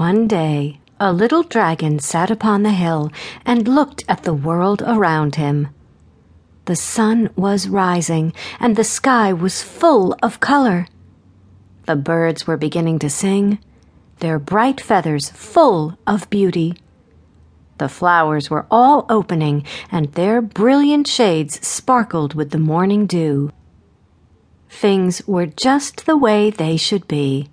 One day, a little dragon sat upon the hill and looked at the world around him. The sun was rising, and the sky was full of color. The birds were beginning to sing, their bright feathers full of beauty. The flowers were all opening, and their brilliant shades sparkled with the morning dew. Things were just the way they should be.